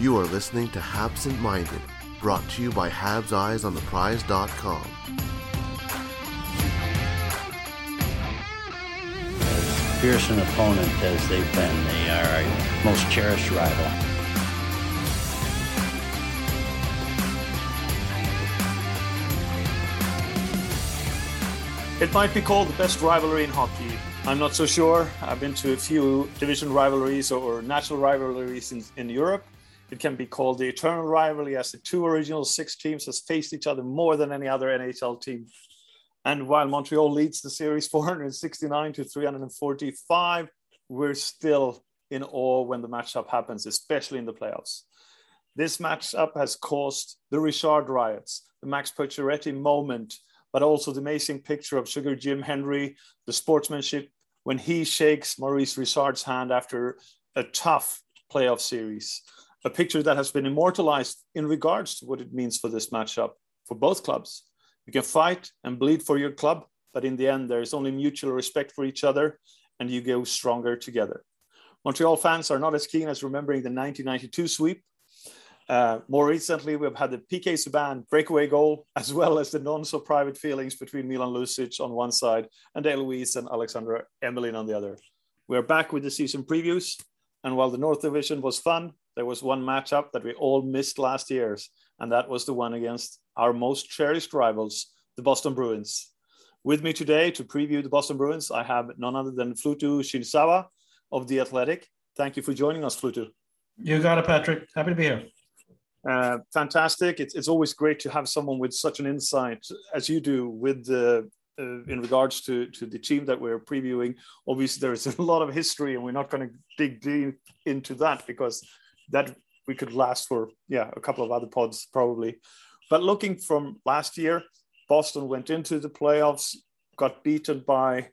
You are listening to Habsent Minded, brought to you by Habs Eyes on the Prize.com. Fierce an opponent as they've been, they are our most cherished rival. It might be called the best rivalry in hockey. I'm not so sure. I've been to a few division rivalries or national rivalries in, in Europe. It can be called the eternal rivalry as the two original six teams has faced each other more than any other NHL team. And while Montreal leads the series 469 to 345, we're still in awe when the matchup happens, especially in the playoffs. This matchup has caused the Richard riots, the Max Pacioretty moment, but also the amazing picture of Sugar Jim Henry, the sportsmanship when he shakes Maurice Richard's hand after a tough playoff series. A picture that has been immortalized in regards to what it means for this matchup for both clubs. You can fight and bleed for your club, but in the end, there is only mutual respect for each other and you go stronger together. Montreal fans are not as keen as remembering the 1992 sweep, uh, more recently, we've had the PK Subban breakaway goal, as well as the non so private feelings between Milan Lucic on one side and Dale Weise and Alexander Emelin on the other. We're back with the season previews. And while the North Division was fun, there was one matchup that we all missed last year's, and that was the one against our most cherished rivals, the Boston Bruins. With me today to preview the Boston Bruins, I have none other than Fluto Shinzawa of The Athletic. Thank you for joining us, Fluto. You got it, Patrick. Happy to be here. Uh, fantastic. It's, it's always great to have someone with such an insight as you do with the uh, in regards to, to the team that we're previewing. Obviously, there is a lot of history, and we're not going to dig deep into that because that we could last for yeah a couple of other pods probably. But looking from last year, Boston went into the playoffs, got beaten by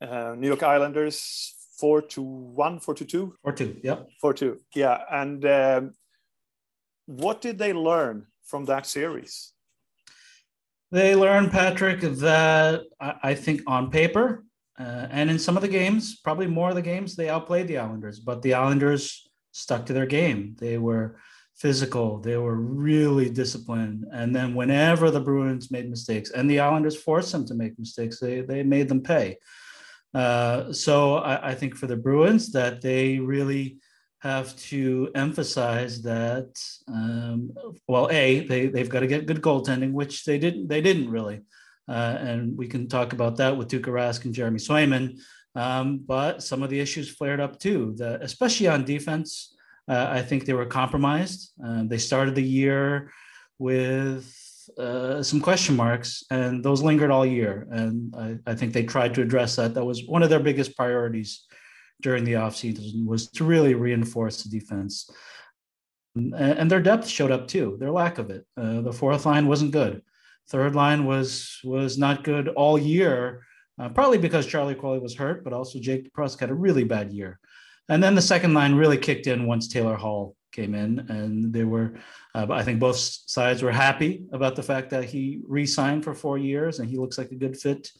uh, New York Islanders four to one, four to two, four two, yeah, four two, yeah, and. Um, what did they learn from that series? They learned, Patrick, that I think on paper uh, and in some of the games, probably more of the games, they outplayed the Islanders, but the Islanders stuck to their game. They were physical, they were really disciplined. And then whenever the Bruins made mistakes and the Islanders forced them to make mistakes, they, they made them pay. Uh, so I, I think for the Bruins that they really have to emphasize that um, well a they, they've got to get good goaltending which they didn't they didn't really uh, and we can talk about that with Tuukka Rask and Jeremy Swayman um, but some of the issues flared up too the, especially on defense uh, I think they were compromised uh, they started the year with uh, some question marks, and those lingered all year. And I, I, think they tried to address that. That was one of their biggest priorities during the offseason was to really reinforce the defense. And, and, their depth showed up too, their lack of it. Uh, the fourth line wasn't good. Third line was was not good all year, uh, probably because Charlie Coyle was hurt, but also Jake DeBrusk had a really bad year. And then the second line really kicked in once Taylor Hall came in, and they were, uh, I think both sides were happy about the fact that he re-signed for four years, and he looks like a good fit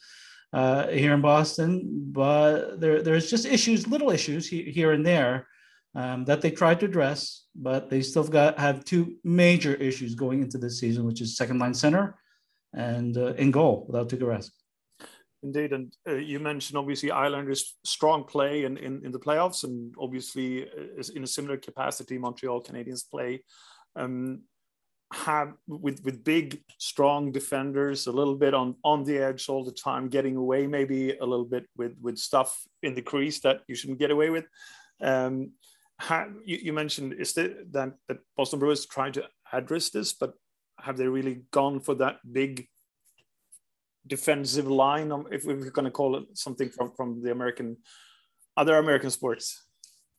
uh, here in Boston, but there, there's just issues, little issues here and there um, that they tried to address, but they still got have two major issues going into this season, which is second line center and uh, in goal without Tuukka Rask. Indeed, and uh, you mentioned obviously Islanders' strong play in, in, in the playoffs, and obviously uh, in a similar capacity, Montreal Canadiens play. Um, have with with big strong defenders a little bit on on the edge all the time getting away maybe a little bit with with stuff in the crease that you shouldn't get away with um you, you mentioned is that that boston bruins trying to address this but have they really gone for that big defensive line if we're going to call it something from from the american other american sports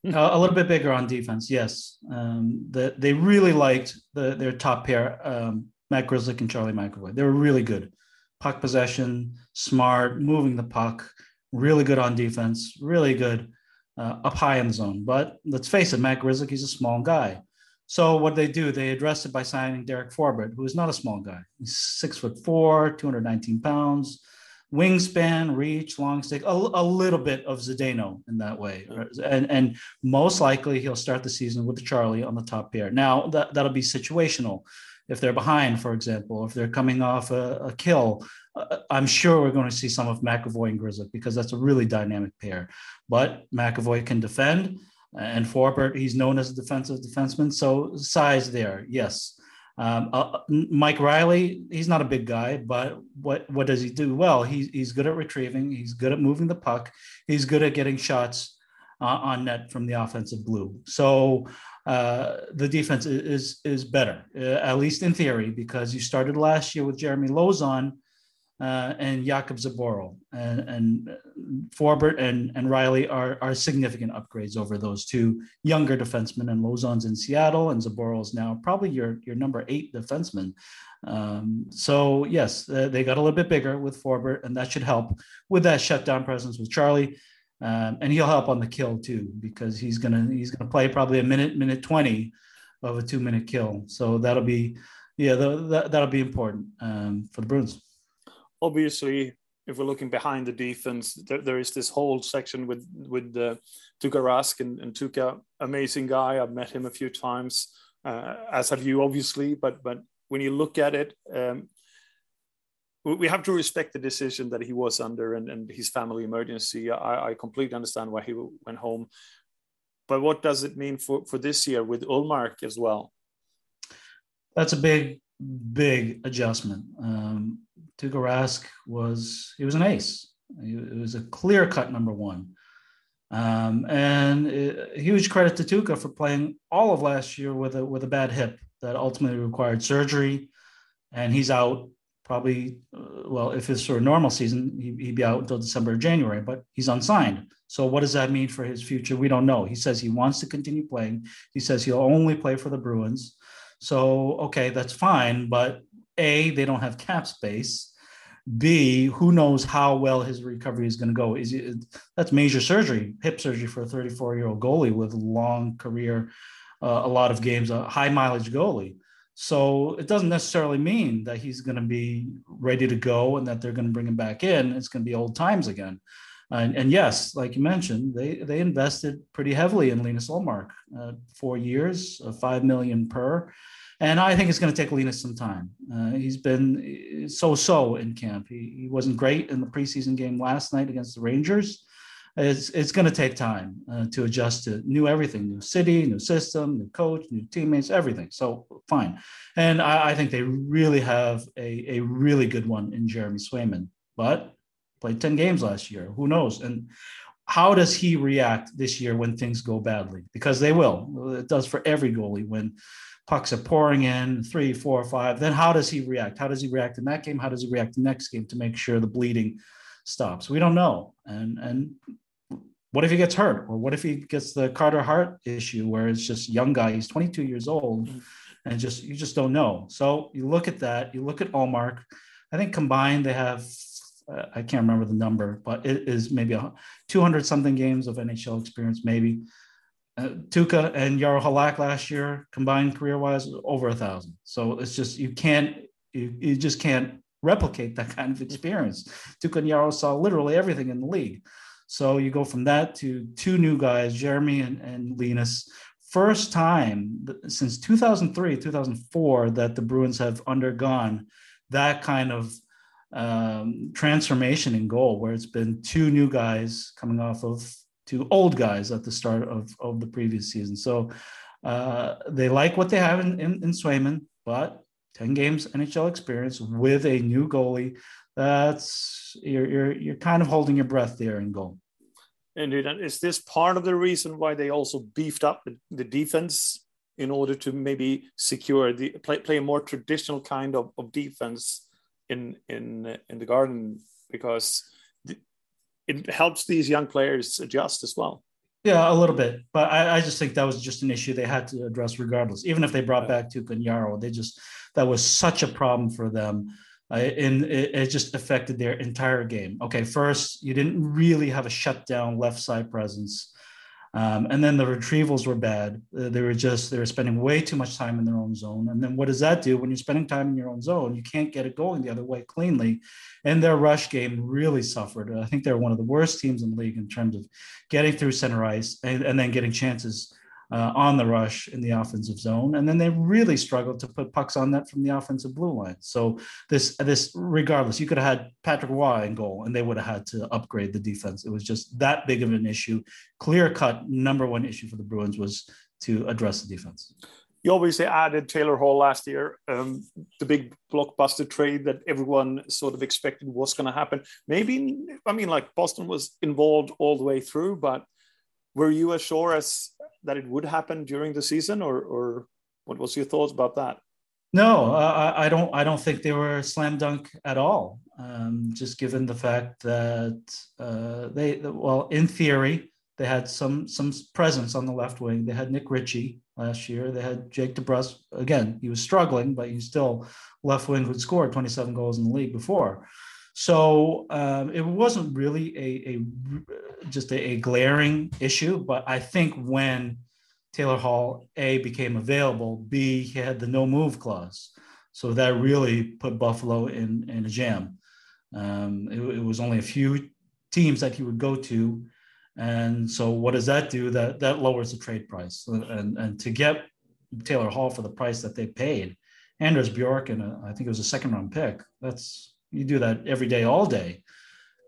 uh, a little bit bigger on defense, yes. Um, the, they really liked the, their top pair, um, Matt Grzelcyk and Charlie McAvoy. They were really good. Puck possession, smart, moving the puck, really good on defense, really good uh, up high in the zone. But let's face it, Matt Grzelcyk, he's a small guy. So what they do, they address it by signing Derek Forbort, who is not a small guy. He's six foot four, 219 pounds, wingspan, reach, long stick, a, a little bit of Zdeno in that way. And, and most likely he'll start the season with the Charlie on the top pair. Now that, that'll be situational. If they're behind, for example, if they're coming off a, a kill, uh, I'm sure we're going to see some of McAvoy and Grzelcyk because that's a really dynamic pair. But McAvoy can defend and Forbort, he's known as a defensive defenseman. So size there, yes. Um, uh, Mike Reilly, he's not a big guy, but what what does he do well? He's he's good at retrieving. He's good at moving the puck. He's good at getting shots uh, on net from the offensive blue. So uh, the defense is is better, uh, at least in theory, because you started last year with Jeremy Lauzon uh, and Jakub Zboril. And, and Forbort and, and Reilly are, are significant upgrades over those two younger defensemen. And Lauzon's in Seattle, and Zboril is now probably your, your number eight defenseman. Um, so, yes, they got a little bit bigger with Forbort, and that should help with that shutdown presence with Charlie. Um, and he'll help on the kill too because he's gonna he's gonna play probably a minute minute 20 of a two minute kill so that'll be yeah the, the, that'll be important um, for the bruins obviously, if we're looking behind the defense, there, there is this whole section with with uh, Tuukka Rask and, and Tuukka, amazing guy. I've met him a few times, uh, as have you, obviously. But but when you look at it, um, we have to respect the decision that he was under and, and his family emergency. I, I completely understand why he went home. But what does it mean for, for this year with Ullmark as well? That's a big, big adjustment. Um, Tuukka Rask was he was an ace. It was a clear cut number one. Um, and it, huge credit to Tuukka for playing all of last year with a with a bad hip that ultimately required surgery, and he's out probably. Uh, well, if it's for a normal season, he, he'd be out until December or January, but he's unsigned. So what does that mean for his future? We don't know. He says he wants to continue playing. He says he'll only play for the Bruins. So okay, that's fine, but a, they don't have cap space. B, who knows how well his recovery is going to go? Is that's major surgery, hip surgery for a 34 year old goalie with long career, uh, a lot of games, a high mileage goalie. So it doesn't necessarily mean that he's going to be ready to go and that they're going to bring him back in. It's going to be old times again. And, and yes, like you mentioned, they they invested pretty heavily in Linus Ullmark, uh, four years, uh, five million per. And I think it's going to take Linus some time. Uh, he's been so-so in camp. He, he wasn't great in the preseason game last night against the Rangers. It's, it's going to take time uh, to adjust to new everything, new city, new system, new coach, new teammates, everything. So fine. And I, I think they really have a, a really good one in Jeremy Swayman, but played 10 games last year. Who knows? And how does he react this year when things go badly? Because they will. It does for every goalie when pucks are pouring in three, four, five. Then how does he react? How does he react in that game? How does he react the next game to make sure the bleeding stops? We don't know. And and what if he gets hurt, or what if he gets the Carter Hart issue, where it's just young guy, he's 22 years old, and just you just don't know. So you look at that. You look at Ullmark. I think combined they have. Uh, I can't remember the number, but it is maybe a 200 something games of NHL experience, maybe. Uh, Tuukka and Jaro Halak last year combined career wise over a thousand. So it's just you can't you, you just can't replicate that kind of experience. Tuukka and Jaro saw literally everything in the league. So you go from that to two new guys, Jeremy and, and Linus. First time since 2003, 2004 that the Bruins have undergone that kind of um, transformation in goal, where it's been two new guys coming off of to old guys at the start of, of the previous season. So uh, they like what they have in, in, in Swayman, but 10 games NHL experience with a new goalie. That's you're, you're, you're kind of holding your breath there in goal. And is this part of the reason why they also beefed up the defense in order to maybe secure the play, play a more traditional kind of, of defense in in in the garden because it helps these young players adjust as well. Yeah, a little bit, but I, I, just think that was just an issue they had to address regardless. Even if they brought back Jaro, they just that was such a problem for them, uh, and it, it, just affected their entire game. Okay, first you didn't really have a shutdown left side presence. Um, and then the retrievals were bad. Uh, they were just they were spending way too much time in their own zone. And then what does that do when you're spending time in your own zone? You can't get it going the other way cleanly. And their rush game really suffered. I think they're one of the worst teams in the league in terms of getting through center ice and, and then getting chances uh, on the rush in the offensive zone, and then they really struggled to put pucks on net from the offensive blue line. So this this regardless, you could have had Patrick Roy in goal, and they would have had to upgrade the defense. It was just that big of an issue, clear cut number one issue for the Bruins was to address the defense. You obviously added Taylor Hall last year, um, the big blockbuster trade that everyone sort of expected was going to happen. Maybe, I mean, like Boston was involved all the way through, but were you as sure as that it would happen during the season, or or what was your thoughts about that? No, I, I don't. I don't think they were slam dunk at all. Um, just given the fact that uh, they, well, in theory, they had some some presence on the left wing. They had Nick Ritchie last year. They had Jake DeBrusk. Again, he was struggling, but he's still left wing who'd scored 27 goals in the league before. So um, it wasn't really a, a just a, a, glaring issue, but I think when Taylor Hall A became available, B he had the no move clause, so that really put Buffalo in in a jam. Um, it, it was only a few teams that he would go to, and so what does that do? That that lowers the trade price, and and to get Taylor Hall for the price that they paid, Anders Bjork and I think it was a second round pick. That's you do that every day, all day.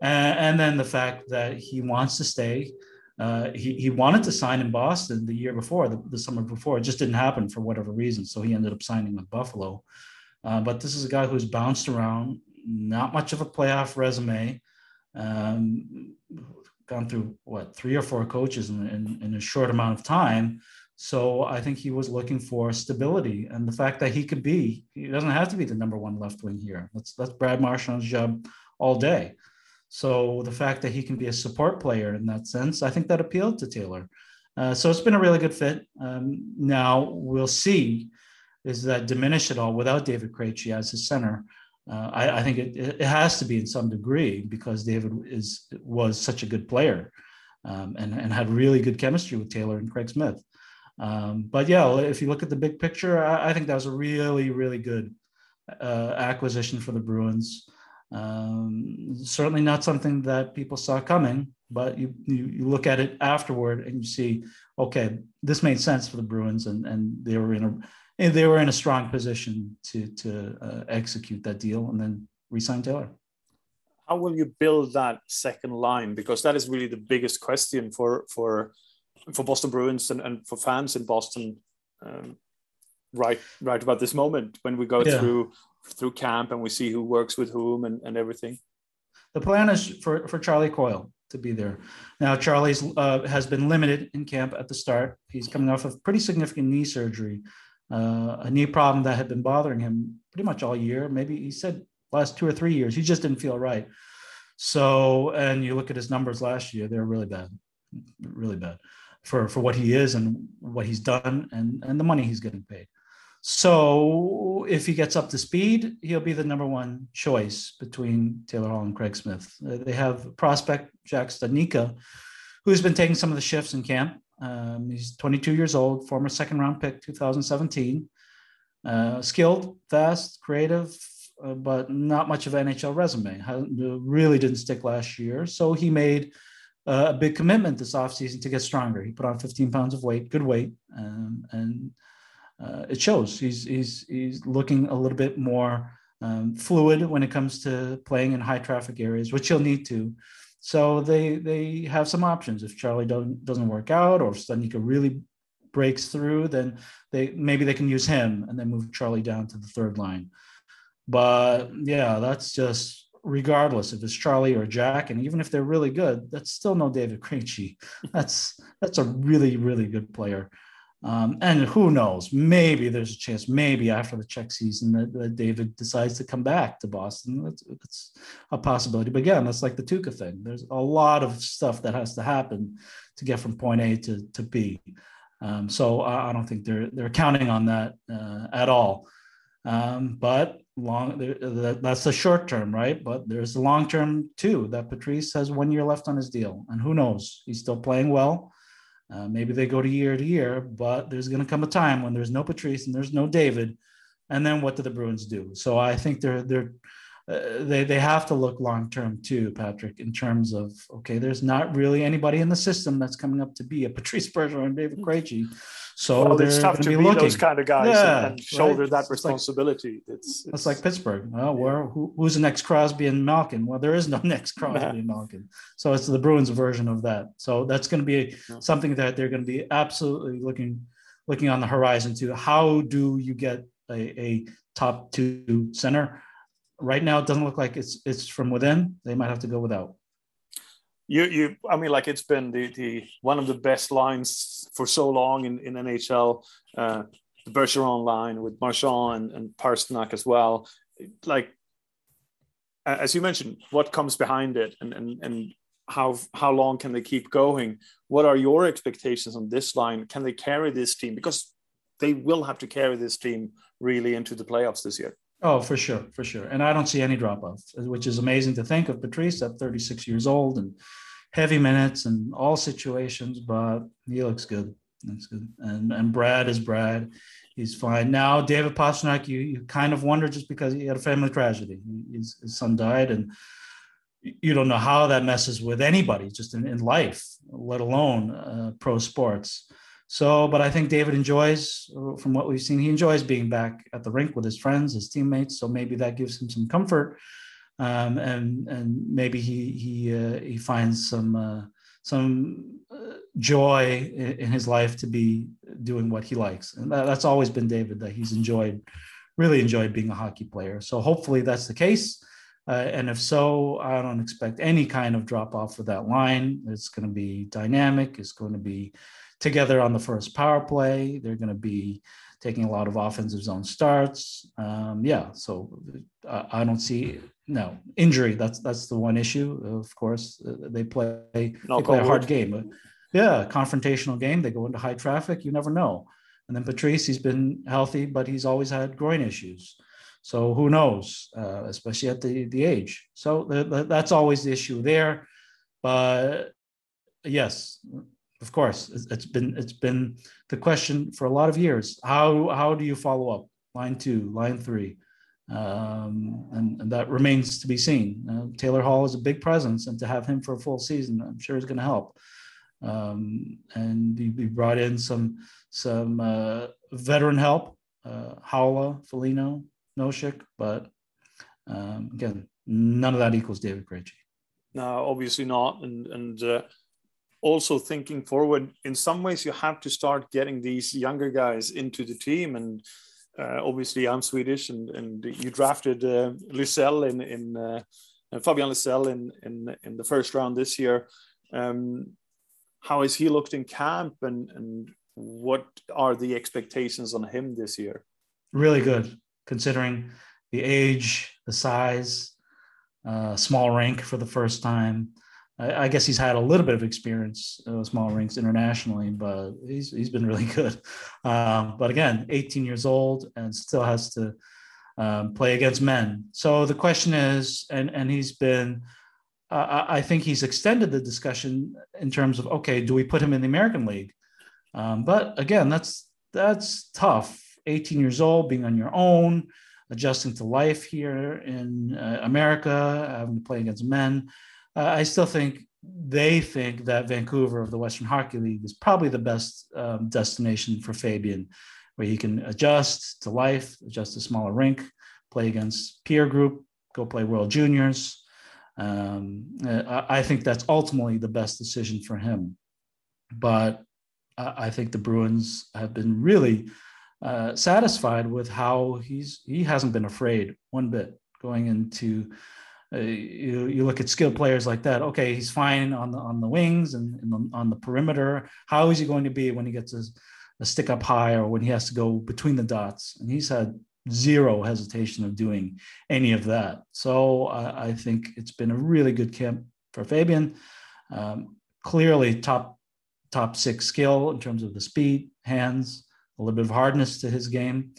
And, then the fact that he wants to stay. Uh, he, he wanted to sign in Boston the year before, the, the, summer before. It just didn't happen for whatever reason. So he ended up signing with Buffalo. Uh, but this is a guy who's bounced around, not much of a playoff resume, um, gone through what three or four coaches in, in, in a short amount of time. So I think he was looking for stability and the fact that he could be, he doesn't have to be the number one left wing here. That's that's Brad Marchand's job all day. So the fact that he can be a support player in that sense, I think that appealed to Taylor. Uh, so it's been a really good fit. Um, now we'll see is that diminish at all without David Krejci as his center. Uh, I, I, think it, it, has to be in some degree because David is was such a good player um, and, and had really good chemistry with Taylor and Craig Smith. Um, but yeah, if you look at the big picture, I, I think that was a really, really good uh, acquisition for the Bruins. Um, certainly not something that people saw coming, but you, you, you look at it afterward and you see, okay, this made sense for the Bruins, and and they were in a they were in a strong position to to uh, execute that deal and then resign Taylor. How will you build that second line? Because that is really the biggest question for for for Boston Bruins and, and for fans in Boston um, right right about this moment when we go yeah. through through camp and we see who works with whom and, and everything. The plan is for, for Charlie Coyle to be there. Now, Charlie's uh, has been limited in camp at the start. He's coming off of pretty significant knee surgery, uh, a knee problem that had been bothering him pretty much all year. Maybe he said last two or three years. He just didn't feel right. So, and you look at his numbers last year; they're really bad, really bad for for what he is and what he's done and and the money he's getting paid. So if he gets up to speed, he'll be the number one choice between Taylor Hall and Craig Smith. Uh, they have prospect Jack Studnicka, who's been taking some of the shifts in camp. Um, he's 22 years old, former second round pick, 2017. Uh, skilled, fast, creative, uh, but not much of an NHL resume. really didn't stick last year. So he made uh, a big commitment this offseason to get stronger. He put on 15 pounds of weight, good weight, um, and uh, it shows. He's he's he's looking a little bit more um, fluid when it comes to playing in high traffic areas, which he'll need to. So they they have some options. If Charlie doesn't doesn't work out, or if Studnicka really breaks through, then they maybe they can use him and then move Charlie down to the third line. But yeah, that's just regardless if it's Charlie or Jack, and even if they're really good, that's still no David Krejci. That's that's a really really good player. Um, and who knows? Maybe there's a chance. Maybe after the Czech season, that, that David decides to come back to Boston. It's, it's, a possibility. But again, that's like the Tuukka thing. There's a lot of stuff that has to happen to get from point A to, to B. Um, so I, I, don't think they're they're counting on that uh, at all. Um, but long that's the short term, right? But there's the long term too. That Patrice has one year left on his deal, and who knows? He's still playing well. Uh, maybe they go to year to year, but there's going to come a time when there's no Patrice and there's no David, and then what do the Bruins do? So I think they're they're uh, they they have to look long term too, Patrick, in terms of okay, there's not really anybody in the system that's coming up to be a Patrice Bergeron and David Krejci. So well, it's tough to be, be those kind of guys yeah, and, and, shoulder right? that responsibility. It's, like, it's, it's, like Pittsburgh. Well, where who, who's the next Crosby and Malkin? Well, there is no next Crosby and Malkin. So it's the Bruins version of that. So that's going to be yeah. something that they're going to be absolutely looking looking on the horizon to. How do you get a, a top two center? Right now, it doesn't look like it's it's from within. They might have to go without you you I mean like it's been the the one of the best lines for so long in in NHL uh the Bergeron line with Marchand and, and as well. Like as you mentioned what comes behind it and and and how how long can they keep going? What are your expectations on this line? Can they carry this team? Because they will have to carry this team really into the playoffs this year Oh, for sure, for sure. And I don't see any drop off, which is amazing to think of Patrice at 36 years old and heavy minutes and all situations, but he looks good. That's good. And and Brad is Brad. He's fine. Now, David Pastrnak, you, you kind of wonder just because he had a family tragedy. His, his son died, and you don't know how that messes with anybody just in, in life, let alone uh, pro sports. So, but I think David enjoys, from what we've seen, he enjoys being back at the rink with his friends, his teammates. So maybe that gives him some comfort, um, and and maybe he he uh, he finds some uh, some uh, joy in, his life to be doing what he likes, and that, that's always been David that he's enjoyed, really enjoyed being a hockey player. So hopefully that's the case. Uh, and if so, I don't expect any kind of drop off for that line. It's going to be dynamic. It's going to be together on the first power play. They're going to be taking a lot of offensive zone starts. Um, yeah, so uh, I don't see no injury. That's that's the one issue. Of course, uh, they play they play a hard game. Yeah, confrontational game. They go into high traffic. You never know. And then Patrice, he's been healthy, but he's always had groin issues. So who knows, uh, especially at the the age. So that's always the issue there. But yes, of course, it's been it's been the question for a lot of years. How how do you follow up line two, line three, um, and, and, that remains to be seen. Uh, Taylor Hall is a big presence, and to have him for a full season, I'm sure is going to help. Um, and we, brought in some some uh, veteran help, uh, Haula, Foligno, Nosek, but um, again, none of that equals David Krejci. No, obviously not, and and uh, also thinking forward in some ways you have to start getting these younger guys into the team. And uh, obviously i'm swedish and, and you drafted uh, in, in uh, fabian Lysell in, in, in the first round this year. Um, how has he looked in camp? And, and what are the expectations on him this year? Really good considering the age the size uh, small rank for the first time I, I guess he's had a little bit of experience with small rinks internationally, but he's he's been really good. Um, but again, 18 years old and still has to um, play against men. So the question is, and and he's been. Uh, I think he's extended the discussion in terms of okay, do we put him in the American League? Um, but again, that's that's tough. 18 years old, being on your own, adjusting to life here in uh, America, having to play against men uh, I still think they think that Vancouver of the Western Hockey League is probably the best um, destination for Fabian, where he can adjust to life, adjust to smaller rink, play against peer group, go play World Juniors. Um, uh, I think that's ultimately the best decision for him. But I think the Bruins have been really uh, satisfied with how he's he hasn't been afraid one bit going into uh, you, you look at skilled players like that. Okay, he's fine on the on the wings and, and on the perimeter. How is he going to be when he gets his a stick up high or when he has to go between the dots. And he's had zero hesitation of doing any of that. So I, I think it's been a really good camp for Fabian. Um, clearly top top six skill in terms of the speed, hands, a little bit of hardness to his game.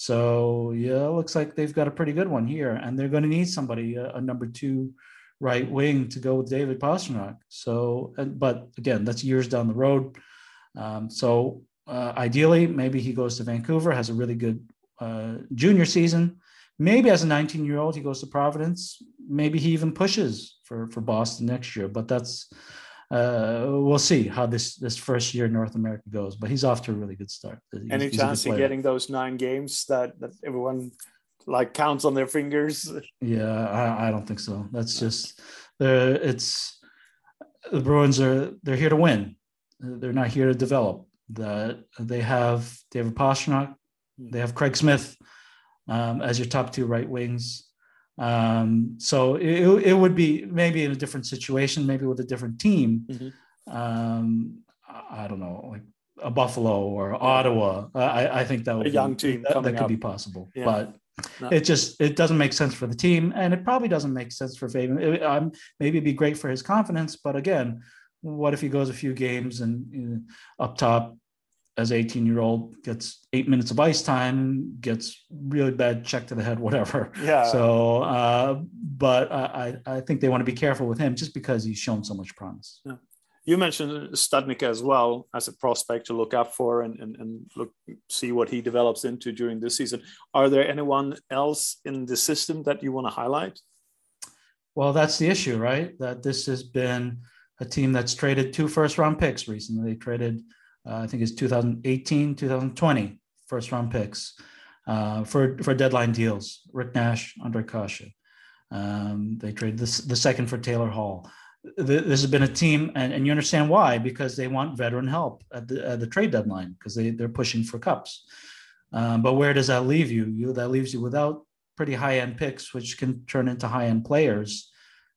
So yeah, looks like they've got a pretty good one here, and they're going to need somebody a, a number two right wing to go with David Pastrnak. So, but again, that's years down the road. Um, so uh, ideally, maybe he goes to Vancouver, has a really good uh, junior season. Maybe as a 19 year old, he goes to Providence. Maybe he even pushes for for Boston next year. But that's uh, we'll see how this this first year in North America goes. But he's off to a really good start. He's, Any he's chance of getting those nine games that that everyone like counts on their fingers? Yeah, I, I don't think so. That's just the it's the Bruins are they're here to win. They're not here to develop. That they have David Pastrnak, they have Craig Smith um, as your top two right wings. Um, so it, it would be maybe in a different situation, maybe with a different team. Mm-hmm. Um, I don't know, like a Buffalo or Ottawa. I, I think that would be a be, young team that, that could up. be possible, Yeah. but No. it just it doesn't make sense for the team, and it probably doesn't make sense for Fabian. It, um, maybe it'd be great for his confidence, but again, what if he goes a few games and you know, up top as 18 year old gets eight minutes of ice time, gets really bad check to the head, whatever. Yeah. So, uh, but I, I think they want to be careful with him just because he's shown so much promise. yeah. You mentioned Studnicka as well as a prospect to look up for and, and, and look see what he develops into during this season. Are there anyone else in the system that you want to highlight? Well, that's the issue, right? That this has been a team that's traded two first round picks recently. They traded, I think it's 2018, 2020 first round picks uh, for, for deadline deals. Rick Nash, Andre Kase. Um, they traded the second for Taylor Hall. Th- This has been a team, and, and you understand why, because they want veteran help at the, at the trade deadline because they, they're pushing for cups. Um, but where does that leave you? you? That leaves you without pretty high end picks, which can turn into high end players.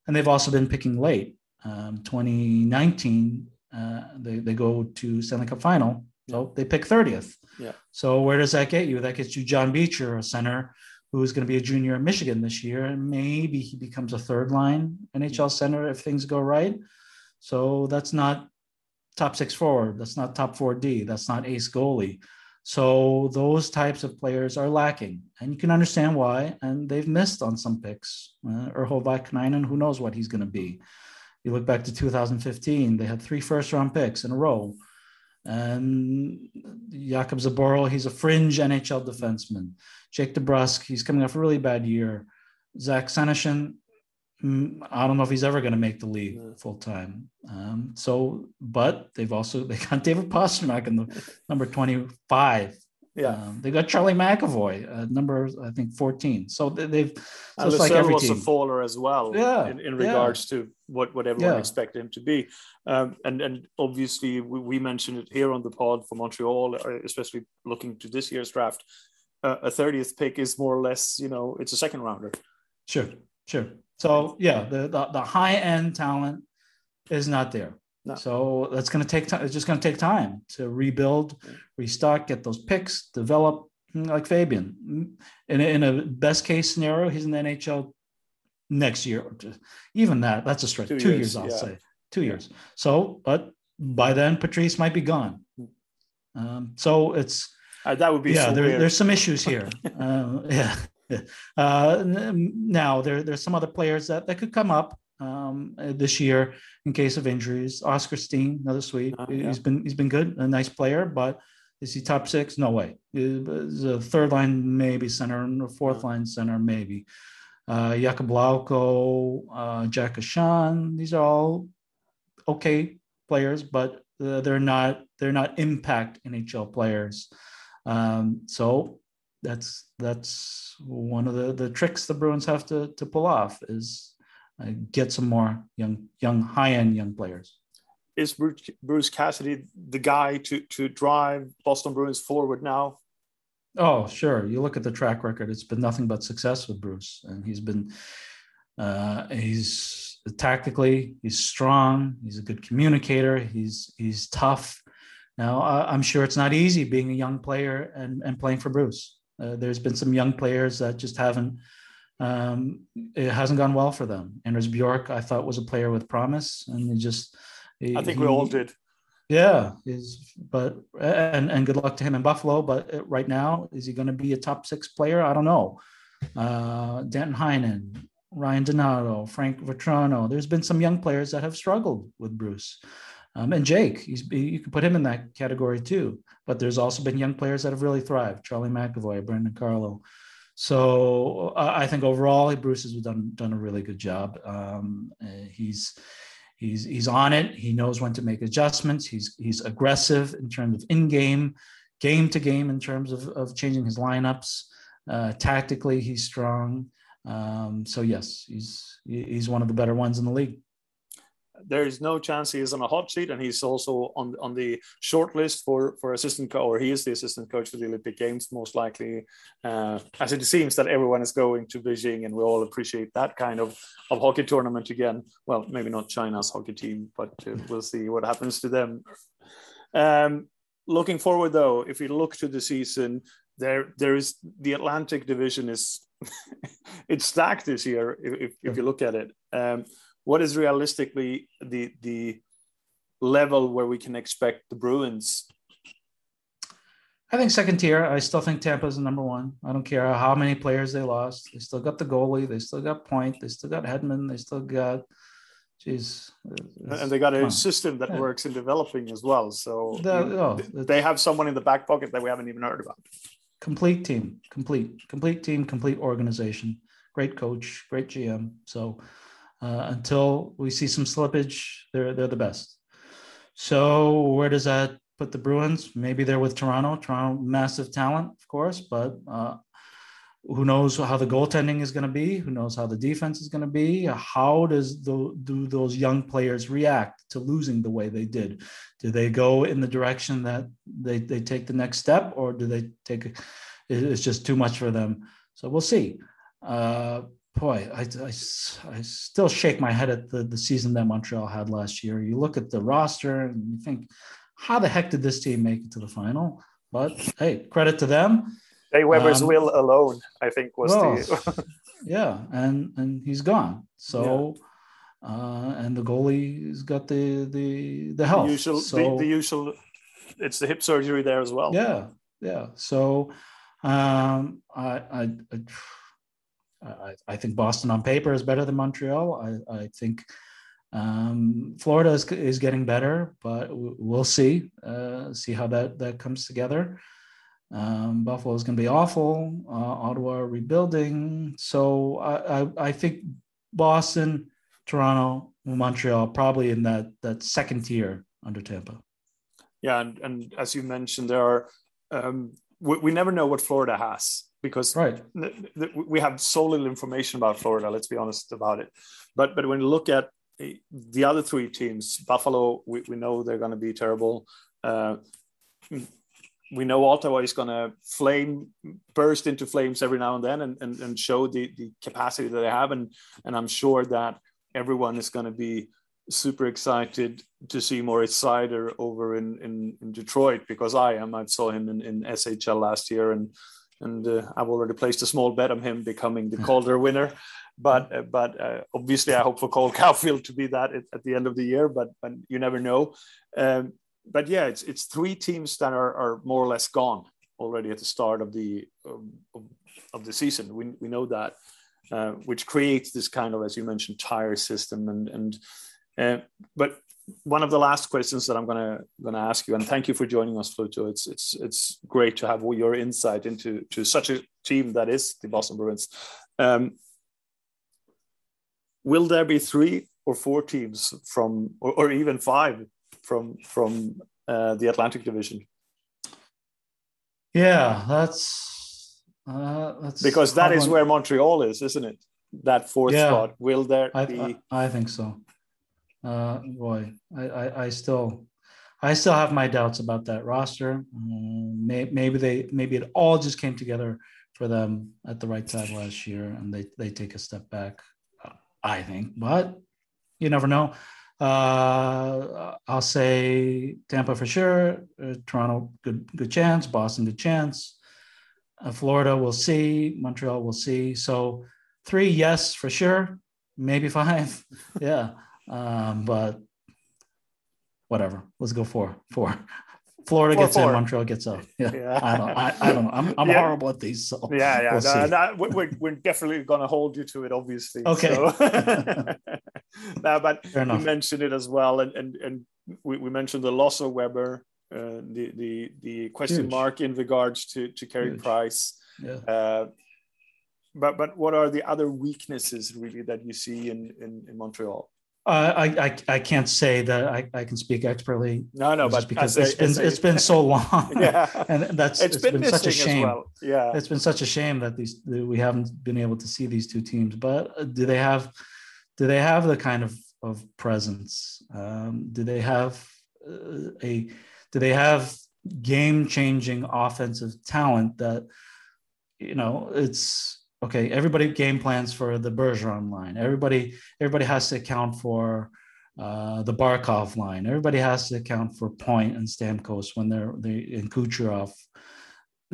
And they've also been picking late. Um, 2019, uh, they, they go to Stanley Cup final. So they pick 30th. Yeah. So where does that get you? That gets you John Beecher, a center who's going to be a junior in Michigan this year. And maybe he becomes a third line NHL center if things go right. So that's not top six forward. That's not top four D. That's not ace goalie. So those types of players are lacking, and you can understand why. And they've missed on some picks. Uh, Urho Vaakanainen, who knows what he's going to be. You look back to 2015; they had three first-round picks in a row, and Jakub Zboril, he's a fringe NHL defenseman. Jake DeBrusk, he's coming off a really bad year. Zach Senyshyn, mm, I don't know if he's ever going to make the league full time. Um, so, but they've also they got David Pastrnak in the number twenty five. Yeah. Um, they got Charlie McAvoy, uh, number I think fourteen. So they- they've so And it's like every was a faller as well Yeah, in, in yeah. regards to what, what everyone Yeah. expected him to be. Um, and, and obviously, we, we mentioned it here on the pod for Montreal, uh, especially looking to this year's draft. Uh, a 30th pick is more or less, you know, it's a second rounder. Sure, sure. So yeah, the the, the high end talent is not there. No. So that's going to take time. It's just going to take time to rebuild, restock, get those picks, develop mm, like Fabian. Mm, In a, in a best case scenario, he's an NHL next year. Even that, that's a stretch. Two Two, years, years, I'll yeah. say. Two years. So, but by then, Patrice might be gone. Um, so it's Uh, that would be yeah so there, there's some issues here uh, yeah yeah. Uh, now there, there's some other players that, that could come up um, uh, this year in case of injuries Oskar Steen another sweet Uh, He- yeah. he's been he's been good a nice player but is he top six no way He's a third line maybe center and a fourth line center maybe uh Jakub Lauko, uh Jack Ashan, these are all okay players, but uh, they're not they're not impact NHL players. Um, so that's that's one of the the tricks the Bruins have to to pull off is uh, get some more young young high end young players. is Bruce, Bruce Cassidy the guy to to drive Boston Bruins forward now? Oh, sure. You look at the track record; it's been nothing but success with Bruce, and he's been uh, he's tactically he's strong. He's a good communicator. He's he's tough. Now, I'm sure it's not easy being a young player and, and playing for Bruce. Uh, there's been some young players that just haven't, um, it hasn't gone well for them. Anders Bjork, I thought was a player with promise, and he just. He, I think we all did. Yeah, is but and and good luck to him in Buffalo. But uh, right now, is he going to be a top six player? I don't know. Uh, Danton Heinen, Ryan Donato, Frank Vatrano. There's been some young players that have struggled with Bruce. Um, and Jake, he's you can put him in that category too. But there's also been young players that have really thrived: Charlie McAvoy, Brandon Carlo. So uh, I think overall, Bruce has done done a really good job. Um, uh, he's he's he's on it. He knows when to make adjustments. He's he's aggressive in terms of in game, game to game in terms of of changing his lineups. Uh, tactically, he's strong. Um, so yes, he's he's one of the better ones in the league. There is no chance he is on a hot seat, and he's also on on the short list for for assistant coach, or he is the assistant coach for the Olympic Games, most likely. Uh, as it seems that everyone is going to Beijing, and we all appreciate that kind of of hockey tournament again. Well, maybe not China's hockey team, but uh, we'll see what happens to them. Um, looking forward, though, if we look to the season, there there is the Atlantic Division is it's stacked this year if, if you look at it. Um, what is realistically the the level where we can expect the Bruins? I think second tier. I still think Tampa's the number one. I don't care how many players they lost. They still got the goalie. They still got Point. They still got Hedman. They still got, jeez. Uh, and they got a system that yeah. works in developing as well. So the, oh, they have someone in the back pocket that we haven't even heard about complete team, complete, complete team, complete organization. Great coach, great GM. So uh, until we see some slippage, they're they're the best. So where does that put the Bruins? Maybe they're with Toronto. Toronto, massive talent, of course, but uh, who knows how the goaltending is going to be? Who knows how the defense is going to be? How does the, do those young players react to losing the way they did? Do they go in the direction that they, they take the next step, or do they take it's just too much for them? So we'll see. Uh, boy, I, I, I still shake my head at the, the season that Montreal had last year. You look at the roster and you think, how the heck did this team make it to the final? But hey, credit to them Shea Weber's um, will alone, I think, was well, the yeah, and and he's gone. So, yeah. uh, and the goalie's got the the the health. The usual, so, the, the, usual. It's the hip surgery there as well. Yeah, yeah. So, um, I I. I, I think Boston on paper is better than Montreal. I, I think um, Florida is, is getting better, but we'll see uh, see how that that comes together. Um, Buffalo is going to be awful. Uh, Ottawa rebuilding. So I, I, I, think Boston, Toronto, Montreal probably in that that second tier under Tampa. Yeah, and, and as you mentioned, there are um, we, we never know what Florida has because right. we have so little information about Florida. Let's be honest about it. But but when you look at the other three teams, Buffalo, we, we know they're going to be terrible. Uh, we know Ottawa is going to flame burst into flames every now and then and, and, and show the, the capacity that they have and and I'm sure that everyone is going to be super excited to see Moritz Seider over in, in, in Detroit because I am I saw him in, in SHL last year and and uh, I've already placed a small bet on him becoming the Calder winner but uh, but uh, obviously I hope for Cole Caufield to be that at, at, the end of the year but but you never know um, but yeah, it's it's three teams that are, are more or less gone already at the start of the um, of the season. We, we know that, uh, which creates this kind of, as you mentioned, tire system. And and uh, but one of the last questions that I'm gonna gonna ask you, and thank you for joining us, Fluto. It's it's it's great to have your insight into to such a team that is the Boston Bruins. Um, will there be three or four teams from, or, or even five from from uh, the Atlantic Division. Yeah, that's uh, that's because that is where Montreal is, isn't it? That fourth yeah, spot. Will there I, be? I, I think so. Uh, boy, I, I, I still I still have my doubts about that roster. Um, may, maybe they maybe it all just came together for them at the right time last year, and they they take a step back. I think, but you never know Uh, I'll say Tampa for sure. Uh, Toronto, good good chance. Boston, good chance. Uh, Florida, we'll see. Montreal, we'll see. So three, yes, for sure. Maybe five. yeah. Um, but whatever. Let's go four. Four. Florida Four, gets four. in, Montreal gets out. Yeah. Yeah. I don't I, I don't know. I'm, I'm Yeah. horrible at these. So Yeah, yeah. we'll no, no, we- we're, we're definitely going to hold you to it, obviously. Okay. So. no, but Fair you mentioned it as well, and and and we, we mentioned the loss of Weber, uh, the the the question Huge. mark in regards to to Carey. Price. Yeah. Uh, but but what are the other weaknesses really that you see in in, in Montreal? Uh, I, I I can't say that I, I can speak expertly No, no, but because it's been a- it's been so long. yeah, and that's it's been, such a shame. as well. Yeah, It's been such a shame that these that we haven't been able to see these two teams. But uh, do they have do they have the kind of of presence? Um, do they have uh, a do they have game changing offensive talent that you know it's okay everybody game plans for the bergeron line. Everybody everybody has to account for uh, the barkov line. Everybody has to account for point and stamkos when they're they in kucherov.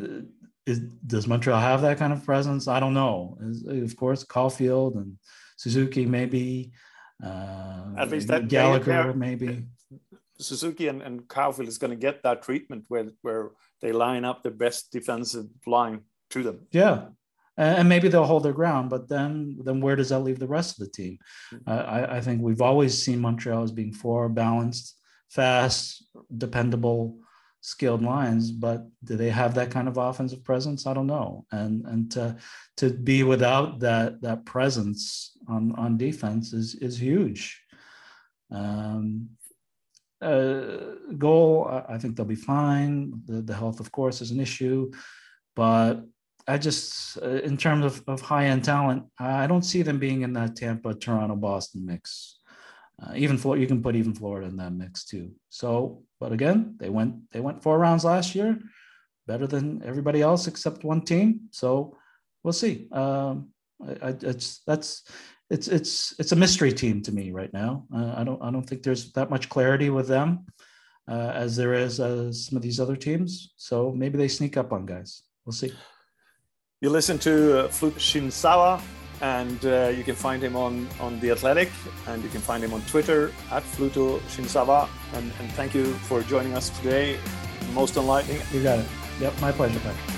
Uh, is, does montreal have that kind of presence? I don't know. Is- of course caulfield and suzuki maybe uh, At least that- gallagher maybe. Suzuki and, and Caulfield is going to get that treatment where where they line up the best defensive line to them. Yeah, and and maybe they'll hold their ground, but then then where does that leave the rest of the team? Uh, I, I think we've always seen Montreal as being four balanced, fast, dependable, skilled lines, but do they have that kind of offensive presence? I don't know. And and to to be without that that presence on on defense is is huge. Um, uh, goal, I- I think they'll be fine. The, the health, of course, is an issue, but I just, uh, in terms of, of high end talent, I don't see them being in that Tampa, Toronto, Boston mix. Uh, even you can put even Florida in that mix too. So, but again, they went they went four rounds last year, better than everybody else except one team. So we'll see. Um, I, I, it's that's it's it's it's a mystery team to me right now. Uh, I don't I don't think there's that much clarity with them uh, as there is uh, some of these other teams. So maybe they sneak up on guys. We'll see. You listen to uh, Fluto Shinzawa, and uh, you can find him on on the Athletic, and you can find him on Twitter at Fluto Shinzawa. And, and thank you for joining us today. Most enlightening. You got it. Yep, my pleasure, Patrick.